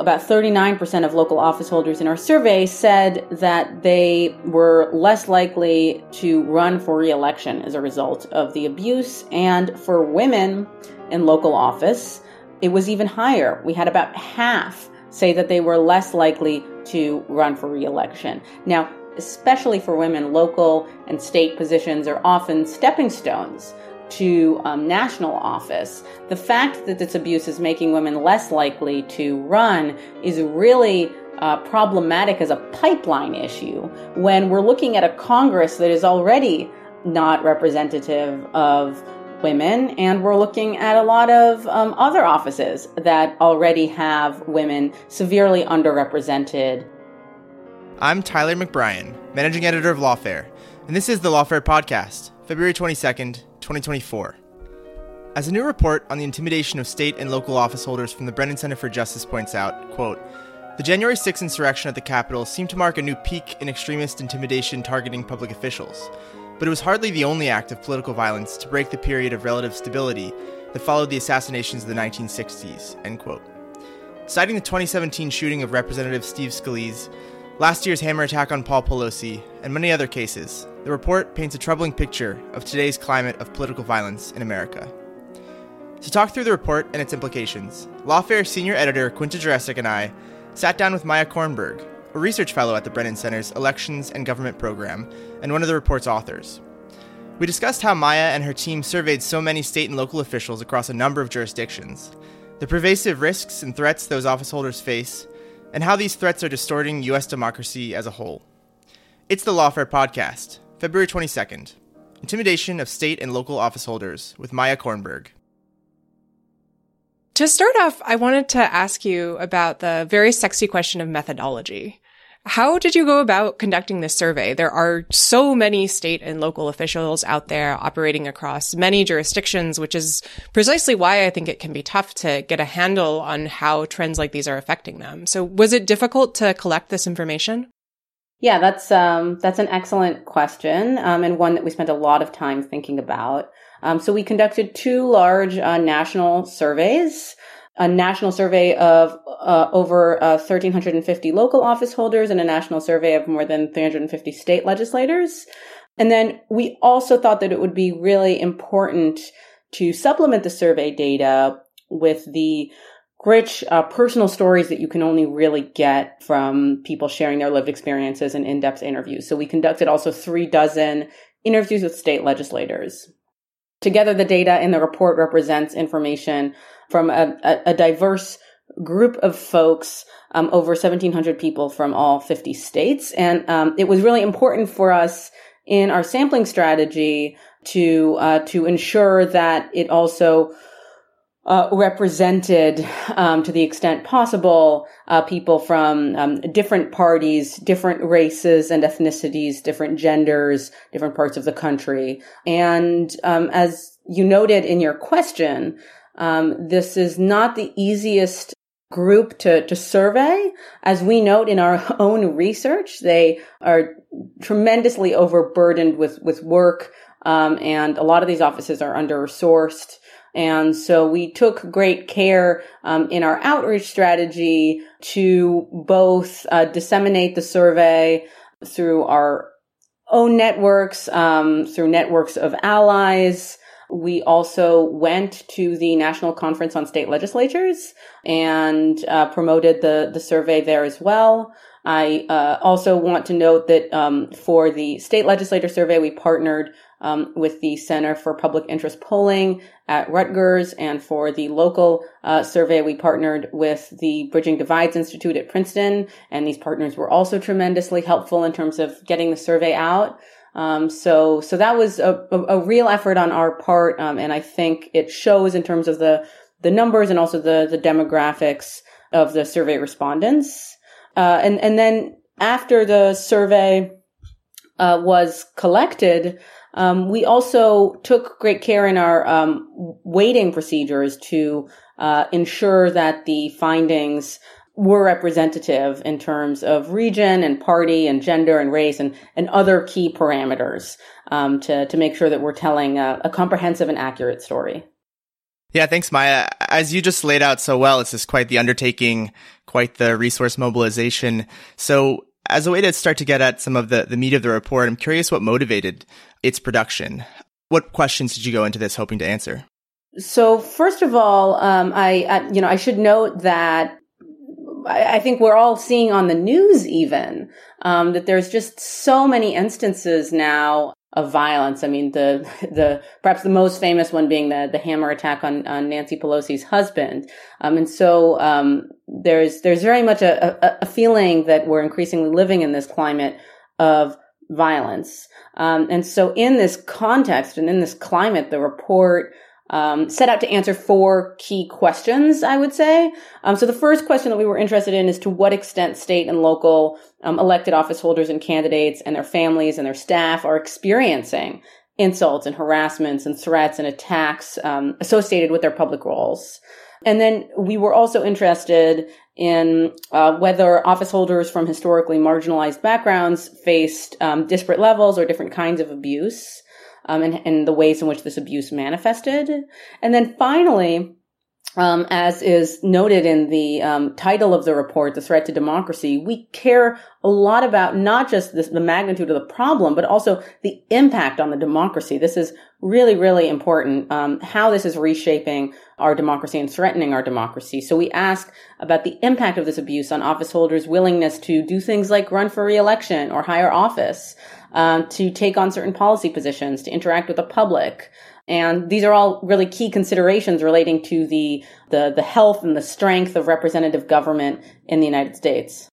about 39% of local office holders in our survey said that they were less likely to run for reelection as a result of the abuse. And for women in local office, it was even higher. We had about half say that they were less likely to run for reelection. Now, especially for women, local and state positions are often stepping stones to um, national office, the fact that this abuse is making women less likely to run is really uh, problematic as a pipeline issue when we're looking at a Congress that is already not representative of women, and we're looking at a lot of um, other offices that already have women severely underrepresented. I'm Tyler McBrien, managing editor of Lawfare, and this is the Lawfare Podcast, February 22nd, 2024. As a new report on the intimidation of state and local office holders from the Brennan Center for Justice points out, quote, the January 6th insurrection at the Capitol seemed to mark a new peak in extremist intimidation targeting public officials, but it was hardly the only act of political violence to break the period of relative stability that followed the assassinations of the 1960s, end quote. Citing the 2017 shooting of Representative Steve Scalise, last year's hammer attack on Paul Pelosi, and many other cases, the report paints a troubling picture of today's climate of political violence in America. To talk through the report and its implications, Lawfare senior editor Quinta Jurecic and I sat down with Maya Kornberg, a research fellow at the Brennan Center's Elections and Government program and one of the report's authors. We discussed how Maya and her team surveyed so many state and local officials across a number of jurisdictions, the pervasive risks and threats those office holders face, and how these threats are distorting U.S. democracy as a whole. It's the Lawfare Podcast, February 22nd Intimidation of State and Local Office Holders with Maya Kornberg. To start off, I wanted to ask you about the very sexy question of methodology. How did you go about conducting this survey? There are so many state and local officials out there operating across many jurisdictions, which is precisely why I think it can be tough to get a handle on how trends like these are affecting them. So was it difficult to collect this information? Yeah, that's um, that's an excellent question, um, and one that we spent a lot of time thinking about. Um, so we conducted two large uh, national surveys. A national survey of uh, over uh, 1,350 local office holders and a national survey of more than 350 state legislators. And then we also thought that it would be really important to supplement the survey data with the rich uh, personal stories that you can only really get from people sharing their lived experiences and in-depth interviews. So we conducted also three dozen interviews with state legislators. Together, the data in the report represents information from a, a, a diverse group of folks, um, over 1,700 people from all 50 states. And um, it was really important for us in our sampling strategy to uh, to ensure that it also uh, represented, um, to the extent possible, uh, people from um, different parties, different races and ethnicities, different genders, different parts of the country. And um, as you noted in your question, um, this is not the easiest group to, to survey. As we note in our own research, they are tremendously overburdened with, with work. Um, and a lot of these offices are under resourced. And so we took great care um, in our outreach strategy to both uh, disseminate the survey through our own networks, um, through networks of allies. We also went to the National Conference on State Legislatures and uh, promoted the, the survey there as well. I uh, also want to note that um, for the state legislator survey, we partnered um, with the Center for Public Interest Polling at Rutgers, and for the local uh, survey, we partnered with the Bridging Divides Institute at Princeton, and these partners were also tremendously helpful in terms of getting the survey out. Um, so, so that was a, a, a, real effort on our part, um, and I think it shows in terms of the the numbers and also the the demographics of the survey respondents. Uh, and, and then after the survey uh, was collected, um, we also took great care in our um, weighting procedures to uh, ensure that the findings were representative in terms of region and party and gender and race and, and other key parameters um, to, to make sure that we're telling a, a comprehensive and accurate story. Yeah, thanks, Maya. As you just laid out so well, it's just quite the undertaking, quite the resource mobilization. So as a way to start to get at some of the, the meat of the report, I'm curious what motivated its production. What questions did you go into this hoping to answer? So first of all, um, I, I, you know, I should note that I, I think we're all seeing on the news even um, that there's just so many instances now of violence. I mean, the the perhaps the most famous one being the the hammer attack on on Nancy Pelosi's husband. Um, and so um, there's there's very much a, a, a, feeling that we're increasingly living in this climate of violence. Um, and so in this context and in this climate, the report um, set out to answer four key questions, I would say. Um, so the first question that we were interested in is to what extent state and local um, elected office holders and candidates and their families and their staff are experiencing insults and harassments and threats and attacks um, associated with their public roles. And then we were also interested in uh, whether office holders from historically marginalized backgrounds faced um, disparate levels or different kinds of abuse um, and, and the ways in which this abuse manifested. And then finally, um, as is noted in the um, title of the report, The Threat to Democracy, we care a lot about not just this, the magnitude of the problem, but also the impact on the democracy. This is really, really important, um, how this is reshaping our democracy and threatening our democracy. So we ask about the impact of this abuse on office holders' willingness to do things like run for reelection or higher office, um, to take on certain policy positions, to interact with the public. And these are all really key considerations relating to the, the, the health and the strength of representative government in the United States.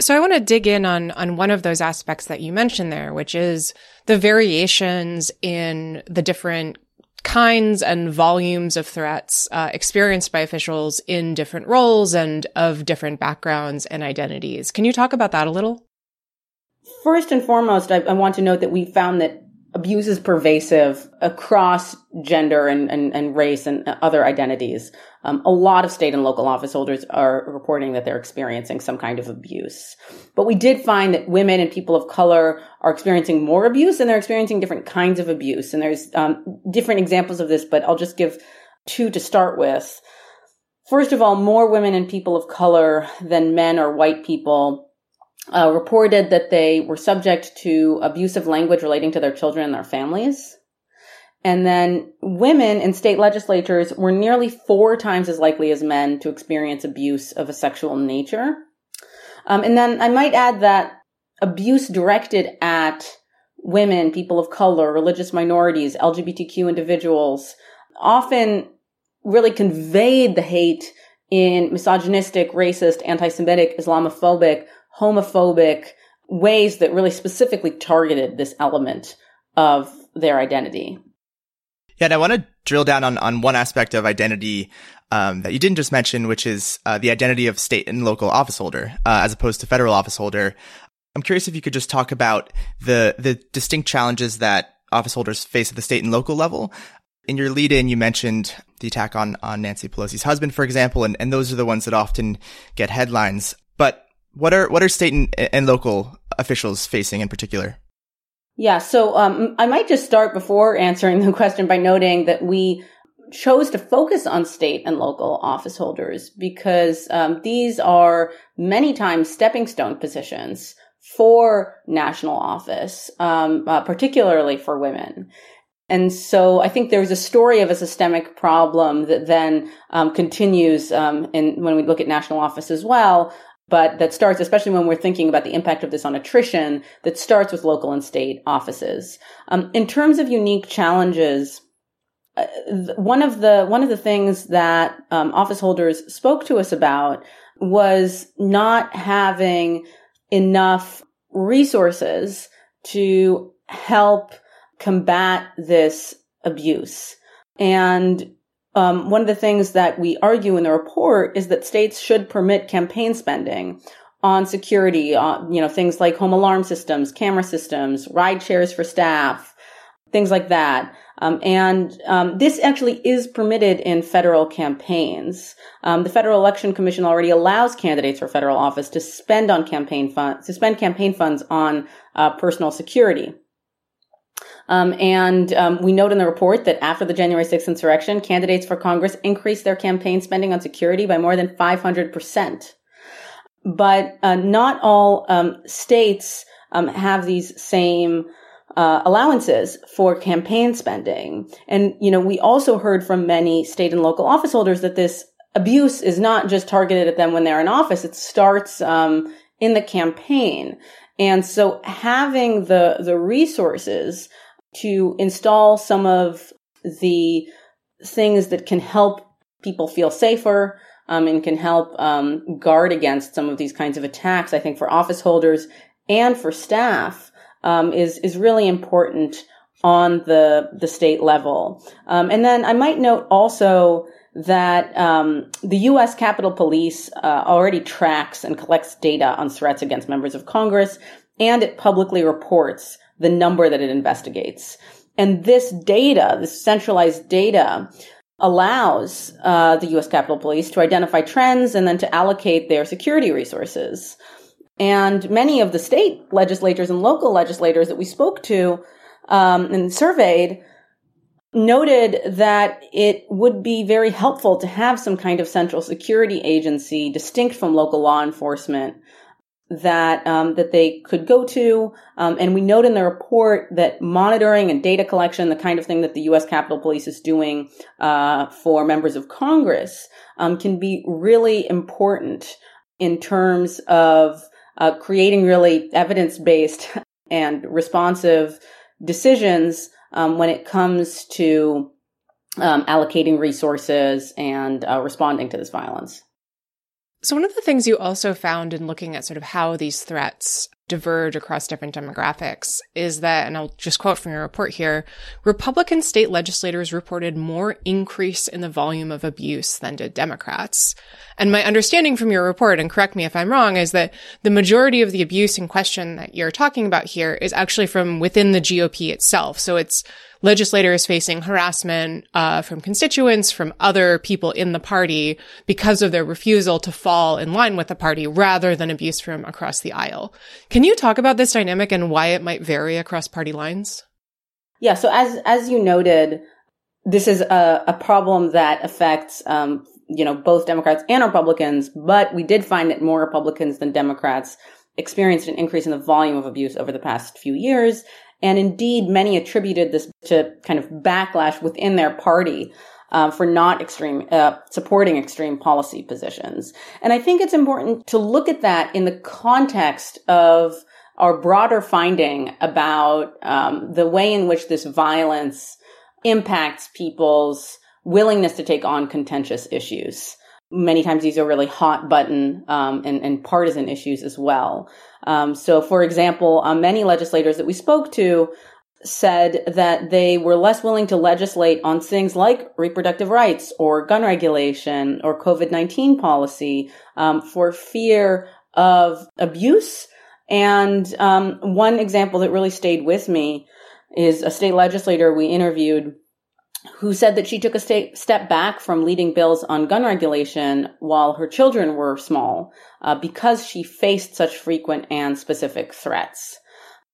So I want to dig in on on one of those aspects that you mentioned there, which is the variations in the different kinds and volumes of threats uh, experienced by officials in different roles and of different backgrounds and identities. Can you talk about that a little? First and foremost, I, I want to note that we found that abuse is pervasive across gender and, and, and race and other identities. Um, a lot of state and local office holders are reporting that they're experiencing some kind of abuse. But we did find that women and people of color are experiencing more abuse and they're experiencing different kinds of abuse. And there's um, different examples of this, but I'll just give two to start with. First of all, more women and people of color than men or white people uh, reported that they were subject to abusive language relating to their children and their families. And then women in state legislatures were nearly four times as likely as men to experience abuse of a sexual nature. Um, and then I might add that abuse directed at women, people of color, religious minorities, LGBTQ individuals often really conveyed the hate in misogynistic, racist, anti-Semitic, Islamophobic, homophobic ways that really specifically targeted this element of their identity. Yeah, and I want to drill down on, on one aspect of identity um, that you didn't just mention, which is uh, the identity of state and local office holder uh, as opposed to federal office holder. I'm curious if you could just talk about the the distinct challenges that office holders face at the state and local level. In your lead in, you mentioned the attack on, on Nancy Pelosi's husband, for example, and, and those are the ones that often get headlines. What are what are state and, and local officials facing in particular? Yeah, so um, I might just start before answering the question by noting that we chose to focus on state and local office holders because um, these are many times stepping stone positions for national office, um, uh, particularly for women. And so I think there's a story of a systemic problem that then um, continues um, in, when we look at national office as well, but that starts, especially when we're thinking about the impact of this on attrition, that starts with local and state offices. Um, in terms of unique challenges, uh, one of the one of the things that um, office holders spoke to us about was not having enough resources to help combat this abuse. And um, one of the things that we argue in the report is that states should permit campaign spending on security, uh, you know, things like home alarm systems, camera systems, ride shares for staff, things like that. Um, and um, this actually is permitted in federal campaigns. Um, the Federal Election Commission already allows candidates for federal office to spend on campaign funds, to spend campaign funds on uh, personal security. Um, and um, we note in the report that after the January 6th insurrection, candidates for Congress increased their campaign spending on security by more than 500%. But uh, not all um, states um, have these same uh, allowances for campaign spending. And, you know, we also heard from many state and local office holders that this abuse is not just targeted at them when they're in office. It starts um, in the campaign. And so having the, the resources to install some of the things that can help people feel safer um, and can help um, guard against some of these kinds of attacks. I think for office holders and for staff um, is is really important on the the state level. Um, and then I might note also that um, the U.S. Capitol Police uh, already tracks and collects data on threats against members of Congress, and it publicly reports the number that it investigates. And this data, this centralized data, allows uh, the U.S. Capitol Police to identify trends and then to allocate their security resources. And many of the state legislators and local legislators that we spoke to um, and surveyed noted that it would be very helpful to have some kind of central security agency distinct from local law enforcement that um, that they could go to. Um, and we note in the report that monitoring and data collection, the kind of thing that the U.S. Capitol Police is doing uh, for members of Congress, um, can be really important in terms of uh, creating really evidence based and responsive decisions um, when it comes to um, allocating resources and uh, responding to this violence. So, one of the things you also found in looking at sort of how these threats diverge across different demographics is that, and I'll just quote from your report here Republican state legislators reported more increase in the volume of abuse than did Democrats. And my understanding from your report, and correct me if I'm wrong, is that the majority of the abuse in question that you're talking about here is actually from within the GOP itself. So, it's legislators facing harassment uh, from constituents, from other people in the party because of their refusal to fall in line with the party rather than abuse from across the aisle. Can you talk about this dynamic and why it might vary across party lines? Yeah. So as as you noted, this is a, a problem that affects um, you know both Democrats and Republicans, but we did find that more Republicans than Democrats experienced an increase in the volume of abuse over the past few years. And indeed, many attributed this to kind of backlash within their party um, for not extreme uh, supporting extreme policy positions. And I think it's important to look at that in the context of our broader finding about um, the way in which this violence impacts people's willingness to take on contentious issues. Many times these are really hot button um, and, and, partisan issues as well. Um, so, for example, uh, many legislators that we spoke to said that they were less willing to legislate on things like reproductive rights or gun regulation or COVID 19 policy um, for fear of abuse. And um, one example that really stayed with me is a state legislator we interviewed who said that she took a st- step back from leading bills on gun regulation while her children were small uh, because she faced such frequent and specific threats.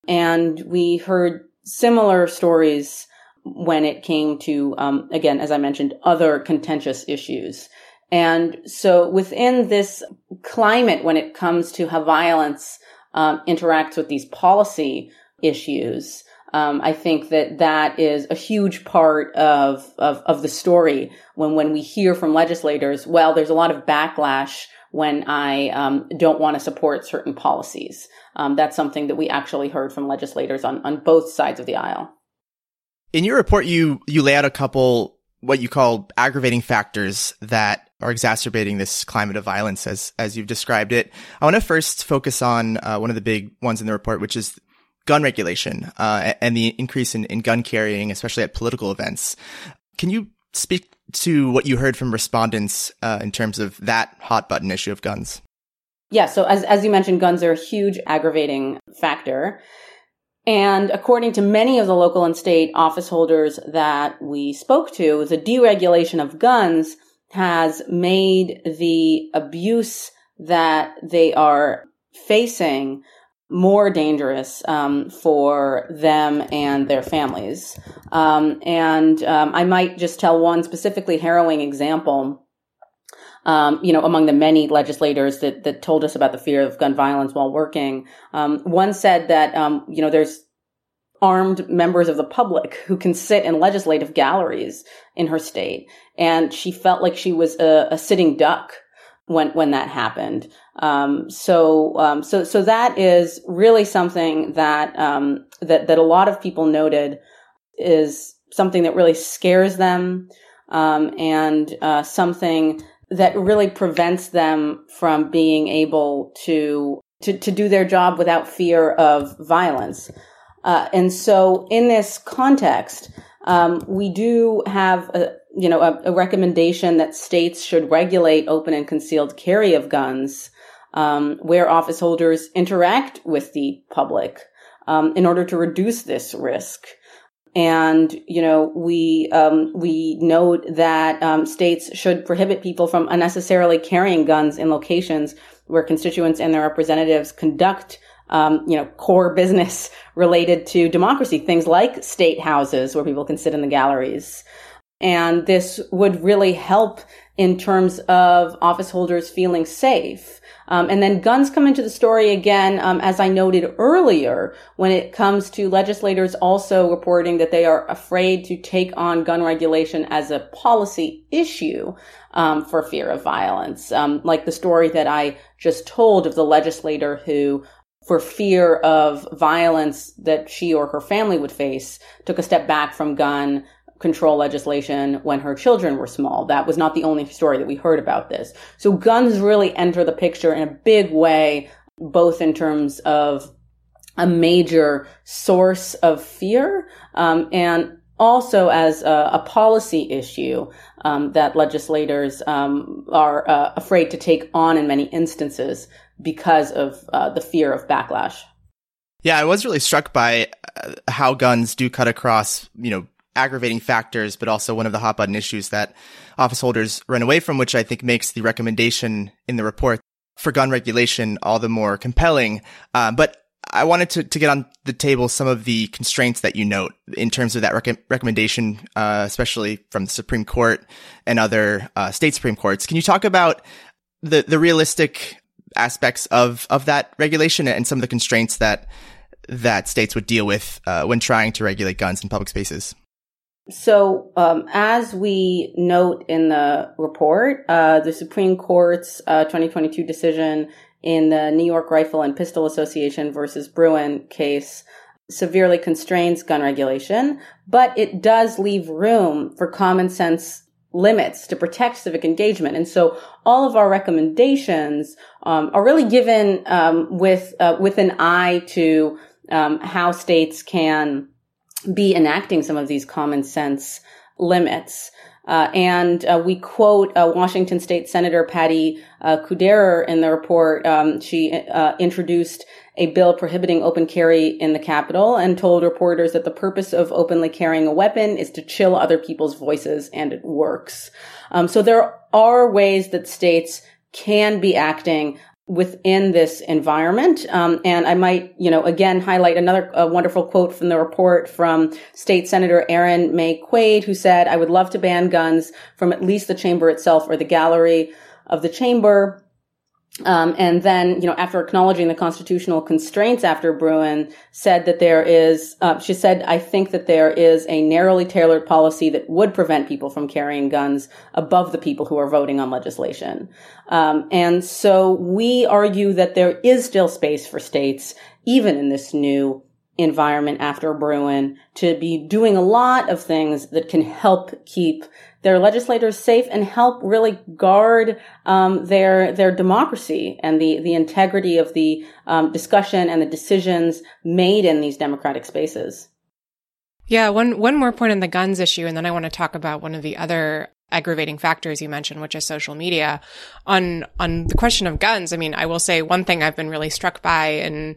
And we heard similar stories when it came to, um, again, as I mentioned, other contentious issues. And so within this climate, when it comes to how violence um, interacts with these policy issues, um, I think that that is a huge part of, of, of the story when, when we hear from legislators, well, there's a lot of backlash when I um, don't want to support certain policies. Um, that's something that we actually heard from legislators on, on both sides of the aisle. In your report, you you lay out a couple what you call aggravating factors that are exacerbating this climate of violence, as as you've described it. I want to first focus on uh, one of the big ones in the report, which is gun regulation uh, and the increase in, in gun carrying, especially at political events. Can you speak to what you heard from respondents uh, in terms of that hot button issue of guns? Yeah, so as, as you mentioned, guns are a huge aggravating factor. And according to many of the local and state office holders that we spoke to, the deregulation of guns has made the abuse that they are facing more dangerous um, for them and their families. Um, and um, I might just tell one specifically harrowing example. Um, you know, among the many legislators that that told us about the fear of gun violence while working, um, one said that um, you know there's armed members of the public who can sit in legislative galleries in her state, and she felt like she was a, a sitting duck when when that happened. Um, so um, so so that is really something that um, that that a lot of people noted is something that really scares them um, and uh, something that really prevents them from being able to to, to do their job without fear of violence. Uh, and so, in this context, um, we do have a, you know, a, a, recommendation that states should regulate open and concealed carry of guns, um, where office holders interact with the public, um, in order to reduce this risk. And, you know, we, um, we note that, um, states should prohibit people from unnecessarily carrying guns in locations where constituents and their representatives conduct um, you know, core business related to democracy, things like state houses where people can sit in the galleries, and this would really help in terms of office holders feeling safe. Um, and then guns come into the story again, um, as I noted earlier, when it comes to legislators also reporting that they are afraid to take on gun regulation as a policy issue um, for fear of violence. Um, like the story that I just told of the legislator who for fear of violence that she or her family would face, took a step back from gun control legislation when her children were small. That was not the only story that we heard about this. So guns really enter the picture in a big way, both in terms of a major source of fear um, and also as a, a policy issue um, that legislators um, are uh, afraid to take on in many instances because of uh, the fear of backlash. Yeah, I was really struck by uh, how guns do cut across, you know, aggravating factors, but also one of the hot button issues that office holders run away from, which I think makes the recommendation in the report for gun regulation all the more compelling. Uh, but I wanted to, to get on the table some of the constraints that you note in terms of that rec- recommendation, uh, especially from the Supreme Court and other uh, state Supreme Courts. Can you talk about the, the realistic aspects of, of that regulation and some of the constraints that that states would deal with uh, when trying to regulate guns in public spaces? So, um, as we note in the report, uh, the Supreme Court's uh, 2022 decision in the New York Rifle and Pistol Association versus Bruen case severely constrains gun regulation, but it does leave room for common sense limits to protect civic engagement. And so all of our recommendations um, are really given um, with uh, with an eye to um, how states can be enacting some of these common sense limits. Uh, and uh, we quote uh, Washington State Senator Patty uh, Kuderer in the report. Um, she uh, introduced a bill prohibiting open carry in the Capitol and told reporters that the purpose of openly carrying a weapon is to chill other people's voices, and it works. Um, so there are ways that states can be acting within this environment. Um, and I might, you know, again highlight another wonderful quote from the report from State Senator Erin Maye Quade, who said, "I would love to ban guns from at least the chamber itself or the gallery of the chamber." Um, and then, you know, after acknowledging the constitutional constraints after Bruen said that there is, uh, she said, I think that there is a narrowly tailored policy that would prevent people from carrying guns above the people who are voting on legislation. Um, and so we argue that there is still space for states, even in this new environment after Bruen, to be doing a lot of things that can help keep their legislators safe and help really guard um, their their democracy and the the integrity of the um, discussion and the decisions made in these democratic spaces. Yeah, one one more point on the guns issue, and then I want to talk about one of the other aggravating factors you mentioned, which is social media. On on the question of guns, I mean, I will say one thing I've been really struck by and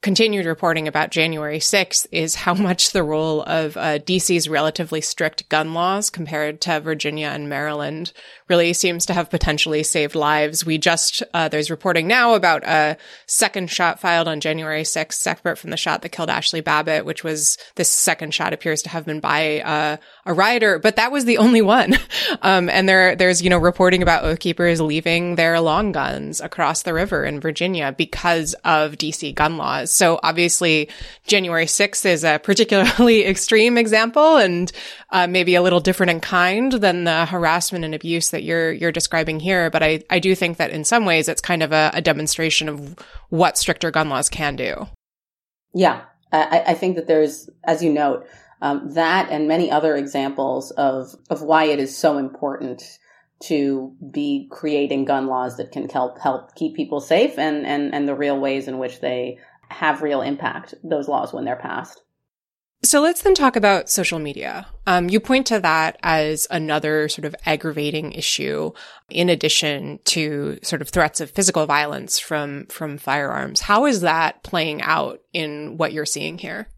continued reporting about January 6th is how much the role of uh, DC's relatively strict gun laws compared to Virginia and Maryland really seems to have potentially saved lives. We just, uh, there's reporting now about a second shot filed on January 6th, separate from the shot that killed Ashley Babbitt, which was this second shot appears to have been by uh, a rioter, but that was the only one. Um, and there, there's, you know, reporting about oath keepers leaving their long guns across the river in Virginia because of DC gun laws. So obviously January 6th is a particularly extreme example and uh, maybe a little different in kind than the harassment and abuse that you're, you're describing here. But I, I do think that in some ways it's kind of a, a demonstration of what stricter gun laws can do. Yeah. I, I think that there's, as you note, um, that and many other examples of of why it is so important to be creating gun laws that can help help keep people safe and and and the real ways in which they have real impact those laws when they're passed. So let's then talk about social media. Um, you point to that as another sort of aggravating issue, in addition to sort of threats of physical violence from from firearms. How is that playing out in what you're seeing here?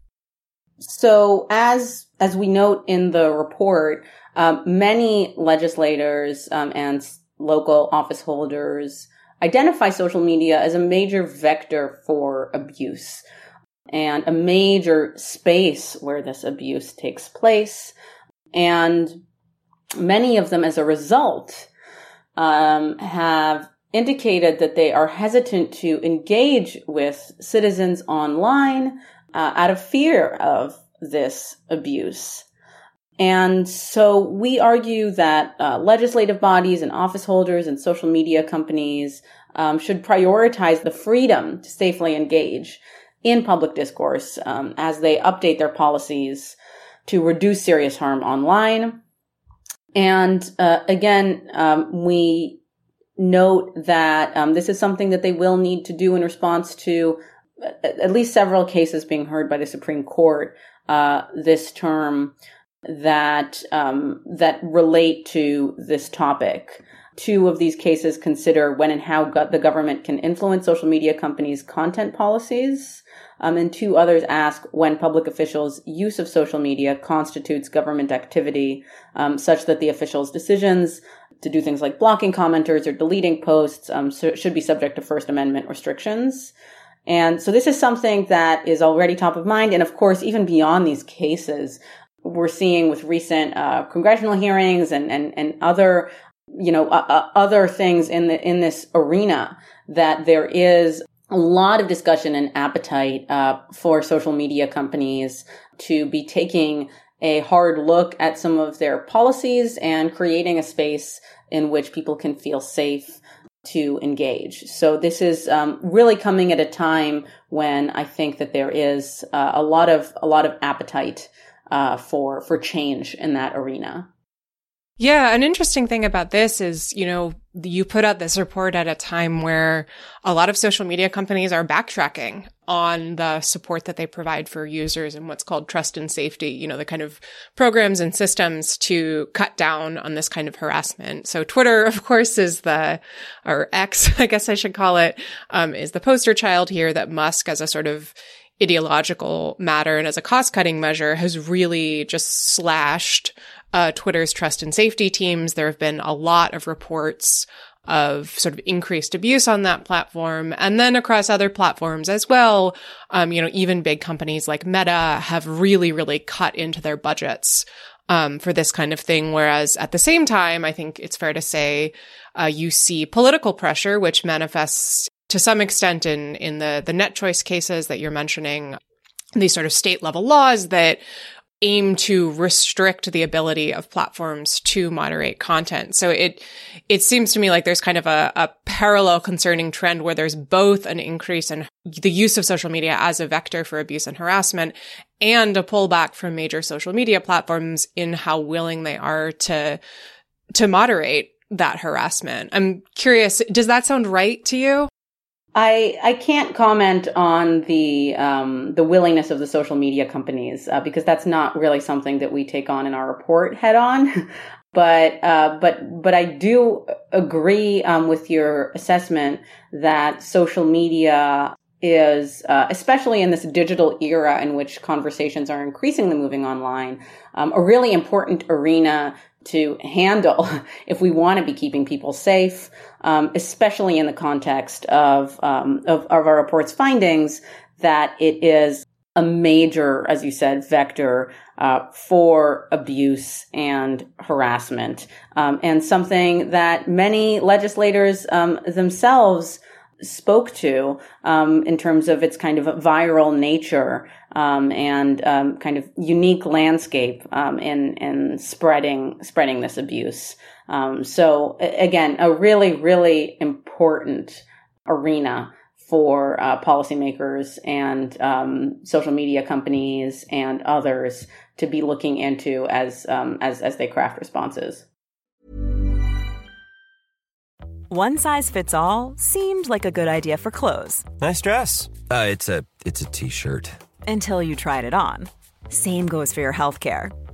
So as as we note in the report, um, many legislators um, and local office holders identify social media as a major vector for abuse and a major space where this abuse takes place. And many of them, as a result, um, have indicated that they are hesitant to engage with citizens online uh, out of fear of this abuse. And so we argue that uh, legislative bodies and office holders and social media companies um, should prioritize the freedom to safely engage in public discourse um, as they update their policies to reduce serious harm online. And uh, again, um, we note that um, this is something that they will need to do in response to at least several cases being heard by the Supreme Court uh, this term that um, that relate to this topic. Two of these cases consider when and how go- the government can influence social media companies' content policies. Um, and two others ask when public officials' use of social media constitutes government activity, um, such that the officials' decisions to do things like blocking commenters or deleting posts um, so should be subject to First Amendment restrictions. And so this is something that is already top of mind. And of course, even beyond these cases, we're seeing with recent uh, congressional hearings and, and, and other, you know, uh, uh, other things in the, in this arena that there is a lot of discussion and appetite uh, for social media companies to be taking a hard look at some of their policies and creating a space in which people can feel safe to engage. So this is um, really coming at a time when I think that there is uh, a lot of a lot of appetite uh, for for change in that arena. Yeah, an interesting thing about this is, you know, you put out this report at a time where a lot of social media companies are backtracking on the support that they provide for users and what's called trust and safety, you know, the kind of programs and systems to cut down on this kind of harassment. So Twitter, of course, is the, or X, I guess I should call it, um, is the poster child here that Musk as a sort of ideological matter and as a cost cutting measure has really just slashed uh, Twitter's trust and safety teams. There have been a lot of reports of sort of increased abuse on that platform. And then across other platforms as well, um, you know, even big companies like Meta have really, really cut into their budgets um, for this kind of thing. Whereas at the same time, I think it's fair to say uh, you see political pressure, which manifests to some extent in in the the NetChoice cases that you're mentioning, these sort of state level laws that aim to restrict the ability of platforms to moderate content. So it it seems to me like there's kind of a, a parallel concerning trend where there's both an increase in the use of social media as a vector for abuse and harassment and a pullback from major social media platforms in how willing they are to to moderate that harassment. I'm curious, does that sound right to you? I I can't comment on the um, the willingness of the social media companies uh, because that's not really something that we take on in our report head on. but uh, but but I do agree um, with your assessment that social media is uh, especially in this digital era in which conversations are increasingly moving online um, a really important arena to handle if we want to be keeping people safe, um, especially in the context of, um, of, of our report's findings that it is a major, as you said, vector uh, for abuse and harassment, um, and something that many legislators um, themselves spoke to um, in terms of its kind of viral nature um, and um, kind of unique landscape um, in in spreading spreading this abuse. Um, so again, a really really important arena for uh, policymakers and um, social media companies and others to be looking into as as as they craft responses. One size fits all seemed like a good idea for clothes. Nice dress. Uh, it's a it's a t-shirt. Until you tried it on. Same goes for your health care.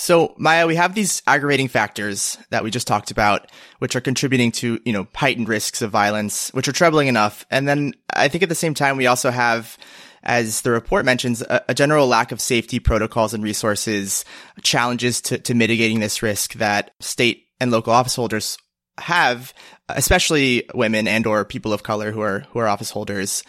So, Maya, we have these aggravating factors that we just talked about, which are contributing to, you know, heightened risks of violence, which are troubling enough. And then I think at the same time, we also have, as the report mentions, a, a general lack of safety protocols and resources, challenges to, to mitigating this risk that state and local office holders have, especially women and or people of color who are, who are office holders.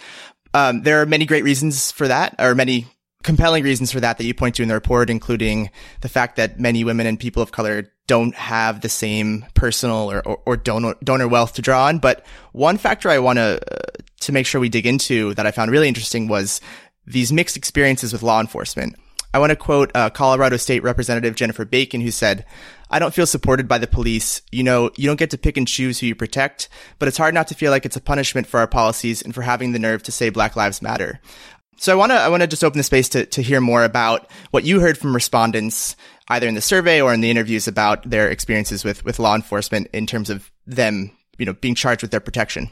Um, there are many great reasons for that, or many compelling reasons for that that you point to in the report, including the fact that many women and people of color don't have the same personal or, or, or donor, donor wealth to draw on. But one factor I want to, uh, to make sure we dig into that I found really interesting was these mixed experiences with law enforcement. I want to quote uh, Colorado State Representative Jennifer Bacon, who said, I don't feel supported by the police. You know, you don't get to pick and choose who you protect, but it's hard not to feel like it's a punishment for our policies and for having the nerve to say Black Lives Matter. So I want to I want to just open the space to to hear more about what you heard from respondents either in the survey or in the interviews about their experiences with with law enforcement in terms of them, you know, being charged with their protection.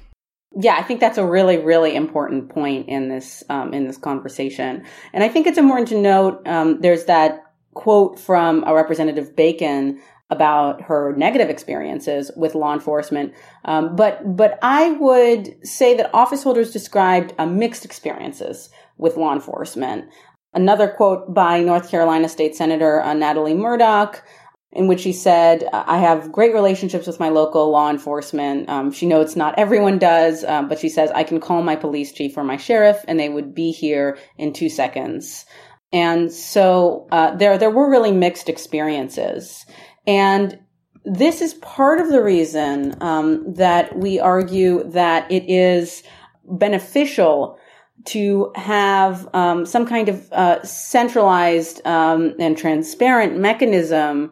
Yeah, I think that's a really, really important point in this um, in this conversation, and I think it's important to note um, there's that quote from a representative Bacon about her negative experiences with law enforcement. Um, but but I would say that office holders described uh, mixed experiences with law enforcement. Another quote by North Carolina State Senator uh, Natalie Murdock, in which she said, I have great relationships with my local law enforcement. Um, she notes not everyone does, uh, but she says, I can call my police chief or my sheriff and they would be here in two seconds. And so uh, there, there were really mixed experiences. And this is part of the reason um, that we argue that it is beneficial to have um, some kind of uh, centralized um, and transparent mechanism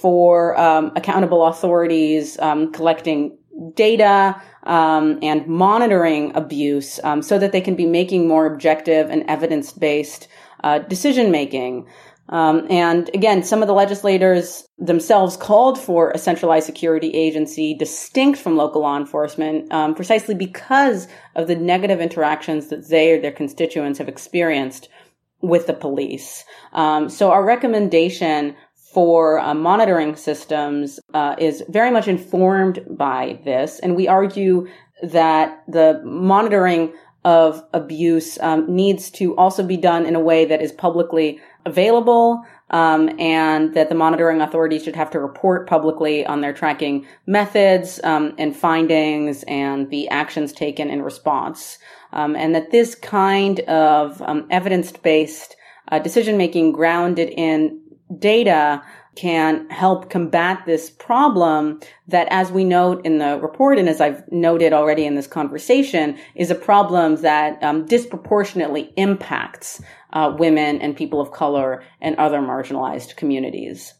for um, accountable authorities um, collecting data um, and monitoring abuse um, so that they can be making more objective and evidence based uh, decision making. Um, and again, some of the legislators themselves called for a centralized security agency distinct from local law enforcement, um, precisely because of the negative interactions that they or their constituents have experienced with the police. Um, so our recommendation for uh, monitoring systems uh, is very much informed by this, and we argue that the monitoring of abuse um, needs to also be done in a way that is publicly available um, and that the monitoring authorities should have to report publicly on their tracking methods um, and findings and the actions taken in response. Um, and that this kind of um, evidence-based uh, decision making grounded in data can help combat this problem that, as we note in the report and as I've noted already in this conversation, is a problem that um, disproportionately impacts uh, women and people of color and other marginalized communities.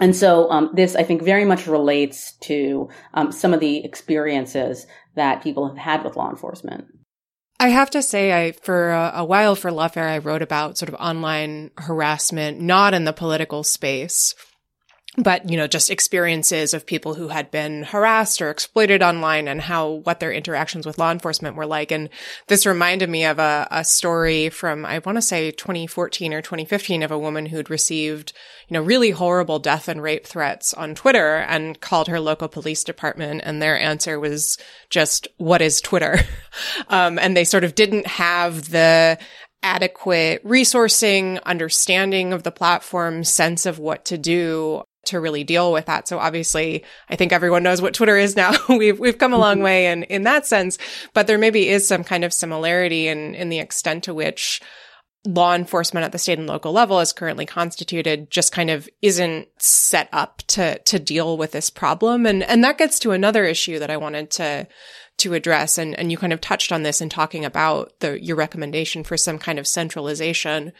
And so um, this, I think, very much relates to um, some of the experiences that people have had with law enforcement. I have to say, I for a, a, while for Lawfare, I wrote about sort of online harassment, not in the political space, but you know just experiences of people who had been harassed or exploited online and how what their interactions with law enforcement were like. And this reminded me of a, a story from i want to say 2014 or 2015 of a woman who'd received you know really horrible death and rape threats on twitter and called her local police department and their answer was just what is twitter? Um, and they sort of didn't have the adequate resourcing, understanding of the platform, sense of what to do to really deal with that. So obviously, I think everyone knows what Twitter is now. we've we've come a long mm-hmm. way in in that sense, but there maybe is some kind of similarity in in the extent to which law enforcement at the state and local level is currently constituted just kind of isn't set up to to deal with this problem and and that gets to another issue that I wanted to to address and and you kind of touched on this in talking about the your recommendation for some kind of centralization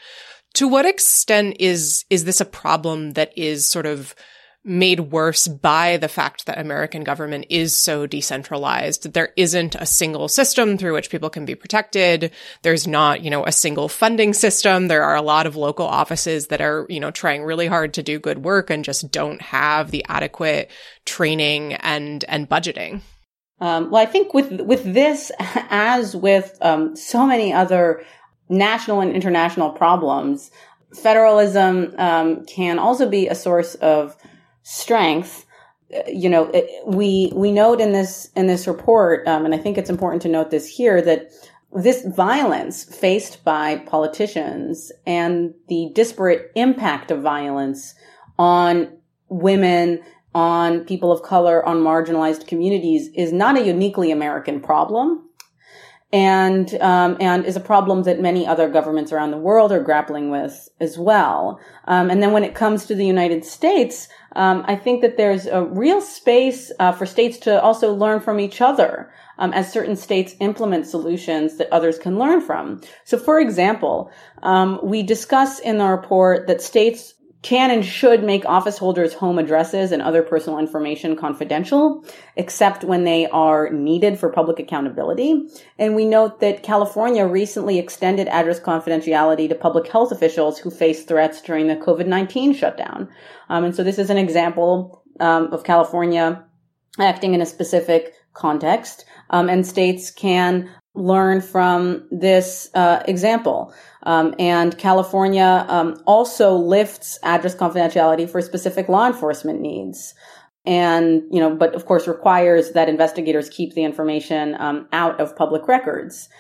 to what extent is is this a problem that is sort of made worse by the fact that American government is so decentralized. There isn't a single system through which people can be protected. There's not, you know, a single funding system. There are a lot of local offices that are, you know, trying really hard to do good work and just don't have the adequate training and and budgeting. Um, well, I think with with this, as with um, so many other national and international problems, federalism um, can also be a source of strength. Uh, you know, it, we we note in this in this report, um, and I think it's important to note this here that this violence faced by politicians and the disparate impact of violence on women, on people of color, on marginalized communities is not a uniquely American problem and um, and is a problem that many other governments around the world are grappling with as well. Um, and then when it comes to the United States, um, I think that there's a real space uh, for states to also learn from each other um, as certain states implement solutions that others can learn from. So, for example, um, we discuss in the report that states can and should make office holders' home addresses and other personal information confidential, except when they are needed for public accountability. And we note that California recently extended address confidentiality to public health officials who faced threats during the COVID-19 shutdown. Um, and so this is an example um, of California acting in a specific context. Um, and states can learn from this uh, example. Um, and California um, also lifts address confidentiality for specific law enforcement needs. And, you know, but of course requires that investigators keep the information um, out of public records.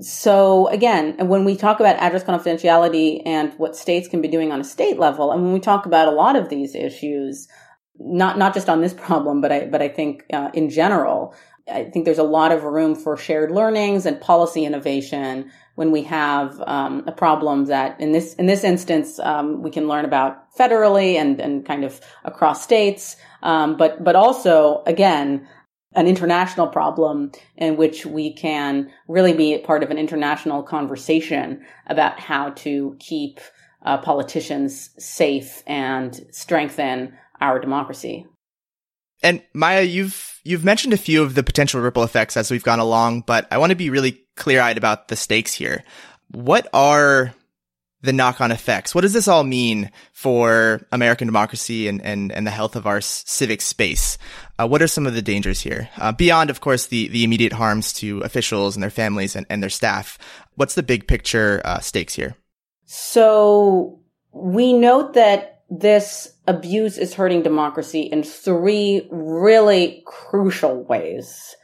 So again, when we talk about address confidentiality and what states can be doing on a state level, and when we talk about a lot of these issues, not not just on this problem, but I but I think uh, in general, I think there's a lot of room for shared learnings and policy innovation when we have um, a problem that in this in this instance um, we can learn about federally and and kind of across states, um, but but also again an international problem in which we can really be part of an international conversation about how to keep uh, politicians safe and strengthen our democracy. And Maya, you've you've mentioned a few of the potential ripple effects as we've gone along, but I want to be really clear-eyed about the stakes here. What are the knock-on effects? What does this all mean for American democracy and and, and the health of our civic space? Uh, what are some of the dangers here uh, beyond, of course, the the immediate harms to officials and their families and, and their staff? What's the big picture uh, stakes here? So we note that this abuse is hurting democracy in three really crucial ways.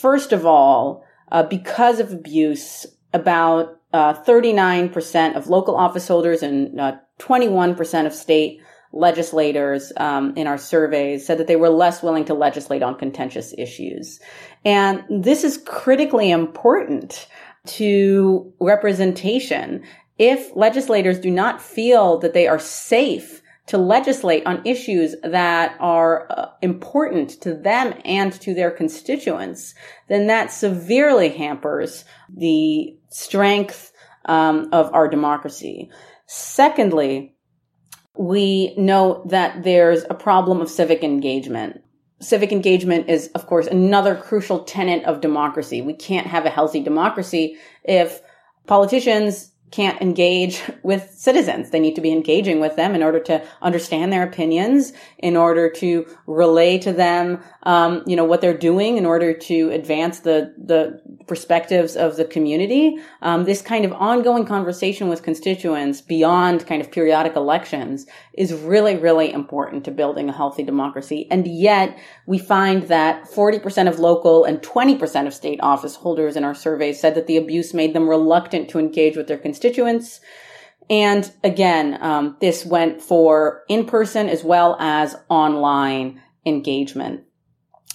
First of all, uh, because of abuse, about uh, 39% of local office holders and uh, 21% of state legislators um, in our surveys said that they were less willing to legislate on contentious issues. And this is critically important to representation. If legislators do not feel that they are safe to legislate on issues that are uh, important to them and to their constituents, then that severely hampers the strength um, of our democracy. Secondly, we know that there's a problem of civic engagement. Civic engagement is, of course, another crucial tenet of democracy. We can't have a healthy democracy if politicians can't engage with citizens. They need to be engaging with them in order to understand their opinions, in order to relay to them, um, you know, what they're doing, in order to advance the the perspectives of the community. Um, this kind of ongoing conversation with constituents beyond kind of periodic elections is really, really important to building a healthy democracy. And yet, we find that 40% of local and 20% of state office holders in our survey said that the abuse made them reluctant to engage with their constituents. And again, um, this went for in person as well as online engagement.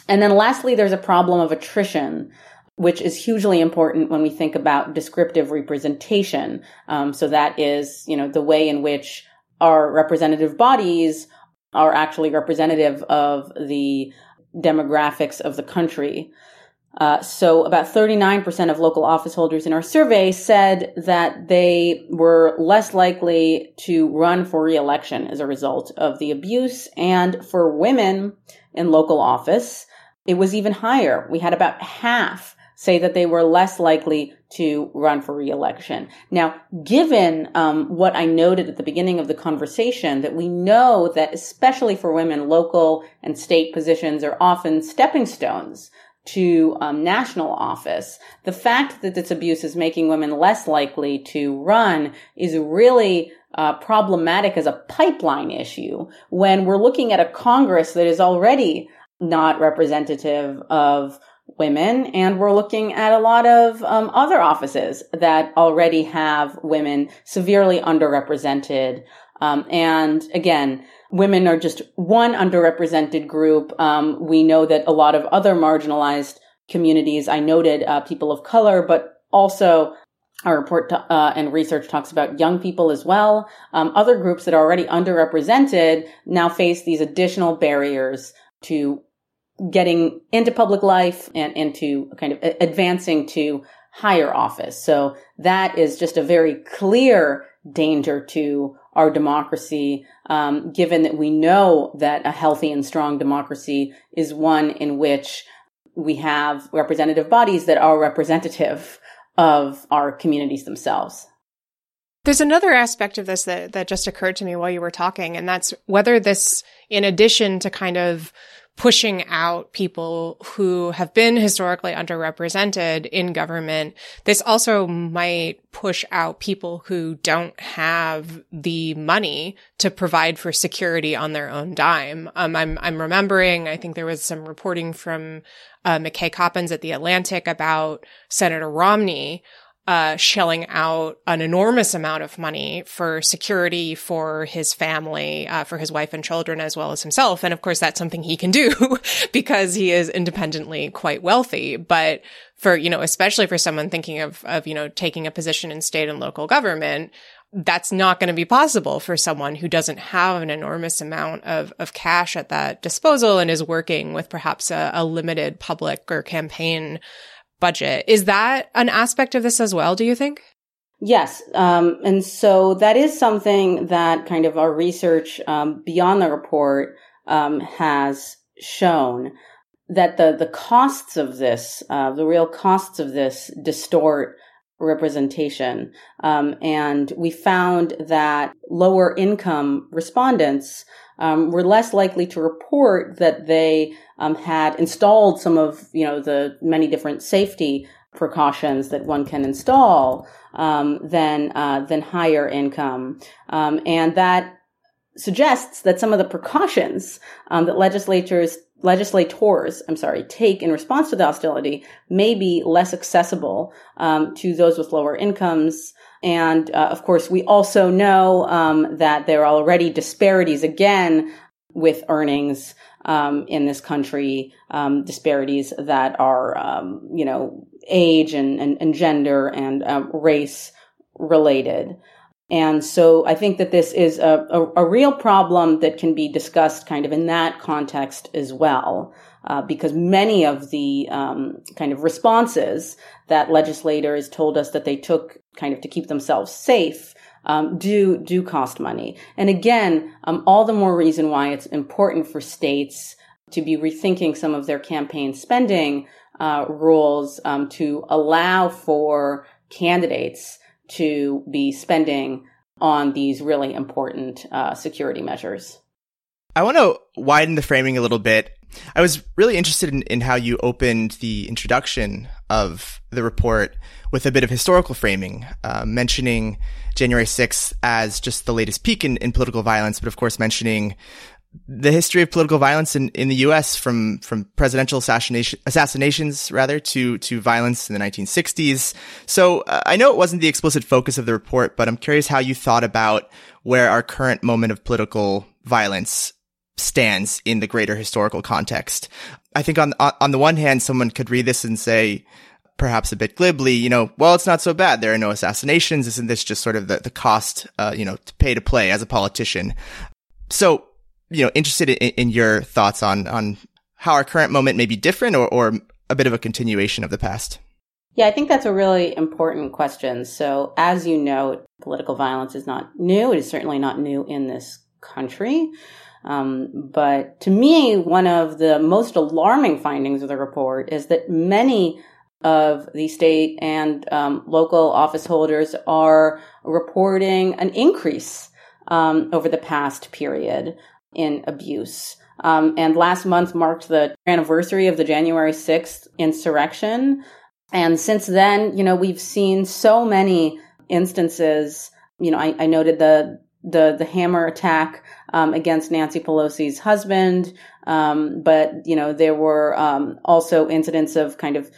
And then lastly, there's a problem of attrition which is hugely important when we think about descriptive representation. Um, so that is, you know, the way in which our representative bodies are actually representative of the demographics of the country. Uh, so about 39% of local office holders in our survey said that they were less likely to run for reelection as a result of the abuse. And for women in local office, it was even higher. We had about half say that they were less likely to run for reelection. Now, given um, what I noted at the beginning of the conversation, that we know that especially for women, local and state positions are often stepping stones to um, national office. The fact that this abuse is making women less likely to run is really uh, problematic as a pipeline issue when we're looking at a Congress that is already not representative of women and we're looking at a lot of um, other offices that already have women severely underrepresented um, and again women are just one underrepresented group um, we know that a lot of other marginalized communities i noted uh, people of color but also our report uh, and research talks about young people as well. Um, other groups that are already underrepresented now face these additional barriers to getting into public life and into kind of advancing to higher office. So that is just a very clear danger to our democracy, um, given that we know that a healthy and strong democracy is one in which we have representative bodies that are representative of our communities themselves. There's another aspect of this that, that just occurred to me while you were talking, and that's whether this, in addition to kind of pushing out people who have been historically underrepresented in government. This also might push out people who don't have the money to provide for security on their own dime. Um, I'm, I'm remembering, I think there was some reporting from uh, McKay Coppins at The Atlantic about Senator Romney uh, shelling out an enormous amount of money for security for his family, uh, for his wife and children, as well as himself. And of course, that's something he can do because he is independently quite wealthy. But for, you know, especially for someone thinking of, of, you know, taking a position in state and local government, that's not going to be possible for someone who doesn't have an enormous amount of, of cash at that disposal and is working with perhaps a, a limited public or campaign budget. Is that an aspect of this as well, do you think? Yes. Um, and so that is something that kind of our research um, beyond the report um, has shown that the the costs of this, uh, the real costs of this, distort representation. Um, and we found that lower income respondents um, were less likely to report that they um, had installed some of you know the many different safety precautions that one can install um, than uh, than higher income, um, and that suggests that some of the precautions um, that legislatures legislators, I'm sorry, take in response to the hostility may be less accessible um, to those with lower incomes. And uh, of course, we also know um, that there are already disparities again with earnings um, in this country, um, disparities that are, um, you know, age and, and, and gender and uh, race related. And so I think that this is a, a, a, real problem that can be discussed kind of in that context as well, uh, because many of the um, kind of responses that legislators told us that they took kind of to keep themselves safe um, do do cost money. And again, um, all the more reason why it's important for states to be rethinking some of their campaign spending uh, rules um, to allow for candidates to be spending on these really important uh, security measures. I want to widen the framing a little bit. I was really interested in, in how you opened the introduction of the report with a bit of historical framing, uh, mentioning January 6th as just the latest peak in, in political violence, but of course mentioning the history of political violence in, in the U.S. from from presidential assassination, assassinations rather to to violence in the 1960s. So uh, I know it wasn't the explicit focus of the report, but I'm curious how you thought about where our current moment of political violence stands in the greater historical context. I think on on the one hand, someone could read this and say. Perhaps a bit glibly, you know, well, it's not so bad. There are no assassinations. Isn't this just sort of the, the cost, uh, you know, to pay to play as a politician? So you know, interested in, in your thoughts on, on how our current moment may be different or, or a bit of a continuation of the past. Yeah, I think that's a really important question. So, as you know, political violence is not new. It is certainly not new in this country. Um, but to me, one of the most alarming findings of the report is that many of the state and um, local office holders are reporting an increase um, over the past period in abuse. Um, and last month marked the anniversary of the January 6th insurrection. And since then, you know, we've seen so many instances. You know, I, I noted the the the hammer attack um, against Nancy Pelosi's husband, um, but you know there were um, also incidents of kind of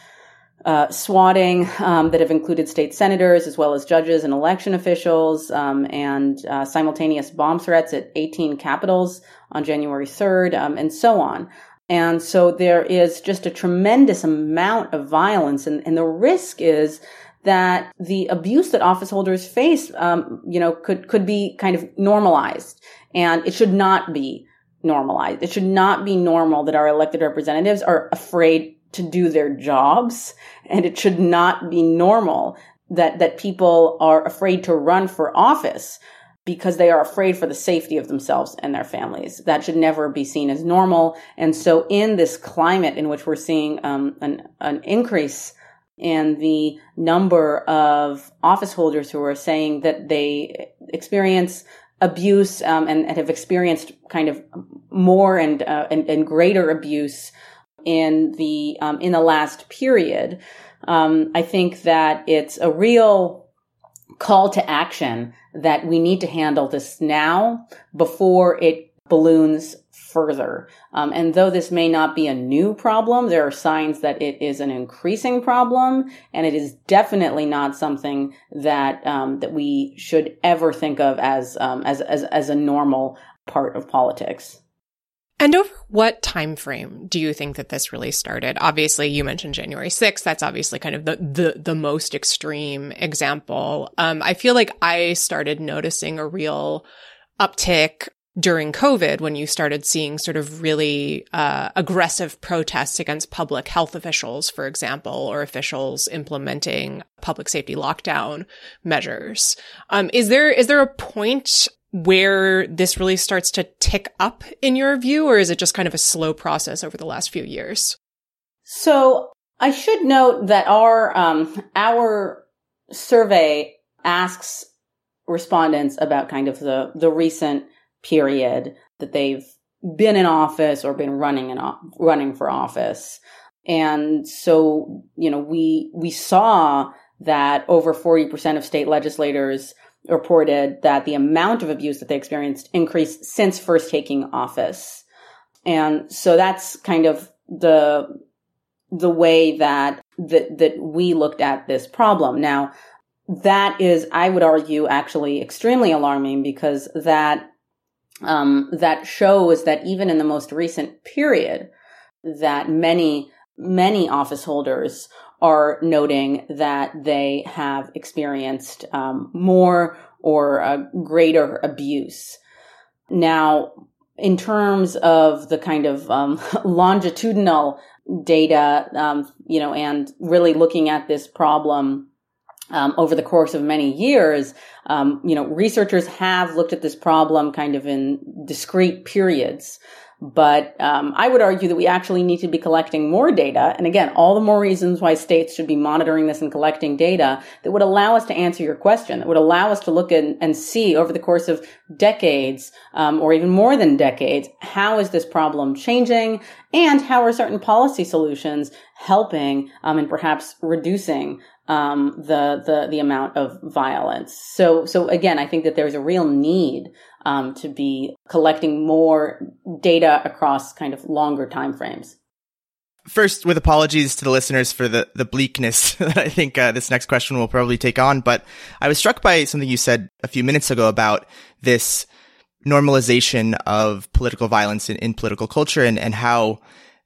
uh, swatting um, that have included state senators as well as judges and election officials, um, and uh, simultaneous bomb threats at 18 capitals on January 3rd, um, and so on. And so there is just a tremendous amount of violence, and, and the risk is that the abuse that office holders face, um, you know, could could be kind of normalized, and it should not be normalized. It should not be normal that our elected representatives are afraid to do their jobs. And it should not be normal that, that people are afraid to run for office because they are afraid for the safety of themselves and their families. That should never be seen as normal. And so in this climate in which we're seeing um, an, an increase in the number of office holders who are saying that they experience abuse um, and, and, have experienced kind of more and, uh, and, and greater abuse in the um, in the last period. Um, I think that it's a real call to action that we need to handle this now before it balloons further. Um, and though this may not be a new problem, there are signs that it is an increasing problem, and it is definitely not something that um, that we should ever think of as, um, as as as a normal part of politics. And over what time frame do you think that this really started? Obviously, you mentioned January 6th. That's obviously kind of the the, the most extreme example. Um, I feel like I started noticing a real uptick during COVID when you started seeing sort of really uh, aggressive protests against public health officials, for example, or officials implementing public safety lockdown measures. Um, is there is there a point where this really starts to tick up in your view, or is it just kind of a slow process over the last few years? So I should note that our um, our survey asks respondents about kind of the the recent period that they've been in office or been running in running for office. And so, you know, we we saw that over 40% of state legislators reported that the amount of abuse that they experienced increased since first taking office. And so that's kind of the the way that that that we looked at this problem. Now, that is, I would argue, actually extremely alarming because that um, that shows that even in the most recent period, that many many office holders are noting that they have experienced um, more or greater abuse. Now, in terms of the kind of um, longitudinal data, um, you know, and really looking at this problem um, over the course of many years, um, you know, researchers have looked at this problem kind of in discrete periods. But um, I would argue that we actually need to be collecting more data. And again, all the more reasons why states should be monitoring this and collecting data that would allow us to answer your question, that would allow us to look in, and see over the course of decades, um, or even more than decades, how is this problem changing and how are certain policy solutions helping um, and perhaps reducing um, the the the amount of violence. So so again, I think that there's a real need um, to be collecting more data across kind of longer time frames. First, with apologies to the listeners for the, the bleakness that I think uh, this next question will probably take on, but I was struck by something you said a few minutes ago about this normalization of political violence in, in political culture and, and how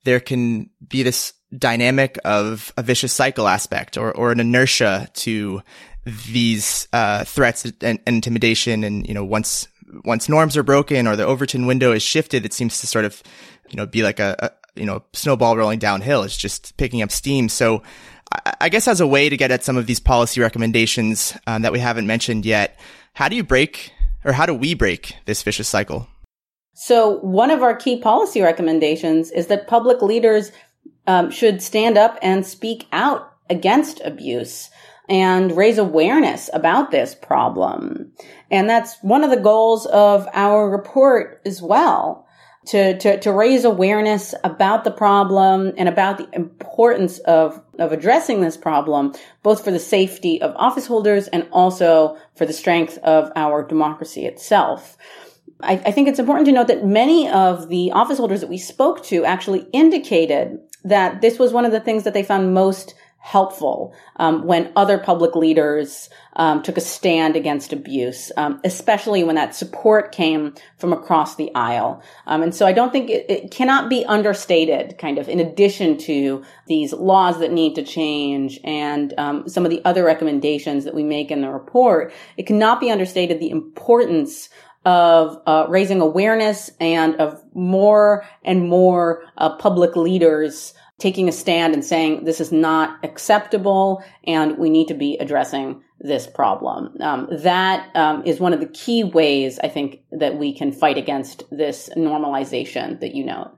there can be this dynamic of a vicious cycle aspect or, or an inertia to these uh, threats and, and, intimidation. And, you know, once once norms are broken or the Overton window is shifted, it seems to sort of, you know, be like a, a you know, snowball rolling downhill. It's just picking up steam. So I, I guess as a way to get at some of these policy recommendations um, that we haven't mentioned yet, how do you break or how do we break this vicious cycle? So one of our key policy recommendations is that public leaders um, should stand up and speak out against abuse and raise awareness about this problem. And that's one of the goals of our report as well. To, to, to raise awareness about the problem and about the importance of, of addressing this problem, both for the safety of office holders and also for the strength of our democracy itself. I, I think it's important to note that many of the office holders that we spoke to actually indicated that this was one of the things that they found most helpful um, when other public leaders um, took a stand against abuse, um, especially when that support came from across the aisle. Um, and so I don't think it, it, cannot be understated, kind of, in addition to these laws that need to change and um, some of the other recommendations that we make in the report. It cannot be understated the importance of uh, raising awareness and of more and more uh, public leaders taking a stand and saying this is not acceptable and we need to be addressing this problem. Um, that um, is one of the key ways I think that we can fight against this normalization that you know.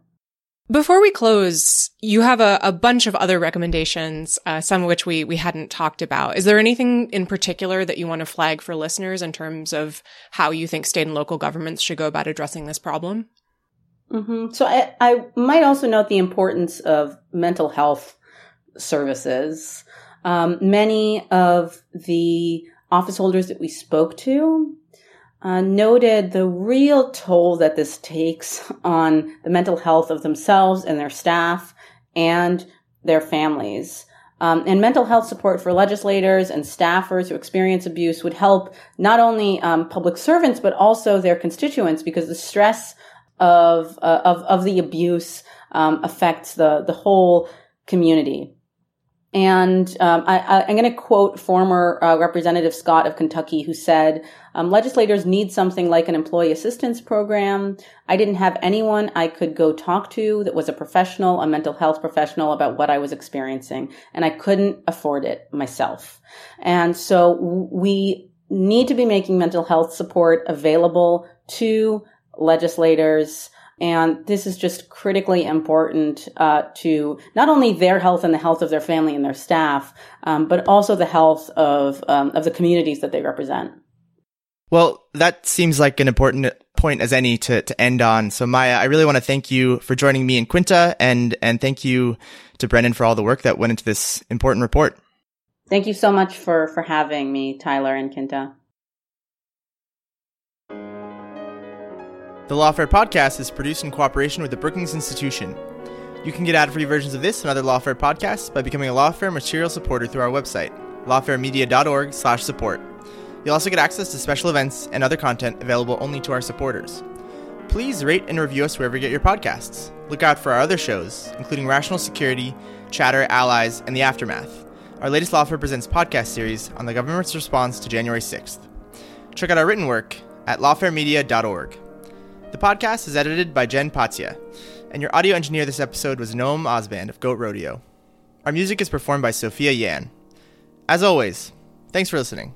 Before we close, you have a, a bunch of other recommendations, uh, some of which we we hadn't talked about. Is there anything in particular that you want to flag for listeners in terms of how you think state and local governments should go about addressing this problem? Mm-hmm. So I, I might also note the importance of mental health services. Um, many of the office holders that we spoke to uh, noted the real toll that this takes on the mental health of themselves and their staff and their families. Um, and mental health support for legislators and staffers who experience abuse would help not only um, public servants but also their constituents because the stress of uh, of of the abuse um, affects the the whole community. And um, I, am going to quote former uh, Representative Scott of Kentucky, who said, um, "Legislators need something like an employee assistance program. I didn't have anyone I could go talk to that was a professional, a mental health professional, about what I was experiencing, and I couldn't afford it myself. And so we need to be making mental health support available to legislators. And this is just critically important uh, to not only their health and the health of their family and their staff, um, but also the health of um, of the communities that they represent. Well, that seems like an important point as any to, to end on. So Maya, I really want to thank you for joining me in Quinta and, and thank you to Brennan for all the work that went into this important report. Thank you so much for, for having me, Tyler and Quinta. The Lawfare podcast is produced in cooperation with the Brookings Institution. You can get ad-free versions of this and other Lawfare podcasts by becoming a Lawfare material supporter through our website, lawfaremedia.org/support. You'll also get access to special events and other content available only to our supporters. Please rate and review us wherever you get your podcasts. Look out for our other shows, including Rational Security, Chatter, Allies, and The Aftermath, our latest Lawfare Presents podcast series on the government's response to January 6th. Check out our written work at lawfaremedia.org. The podcast is edited by Jen Patja, and your audio engineer this episode was Noam Osband of Goat Rodeo. Our music is performed by Sophia Yan. As always, thanks for listening.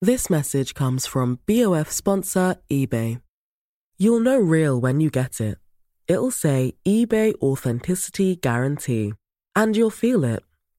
This message comes from BOF sponsor eBay. You'll know real when you get it. It'll say eBay Authenticity Guarantee. And you'll feel it.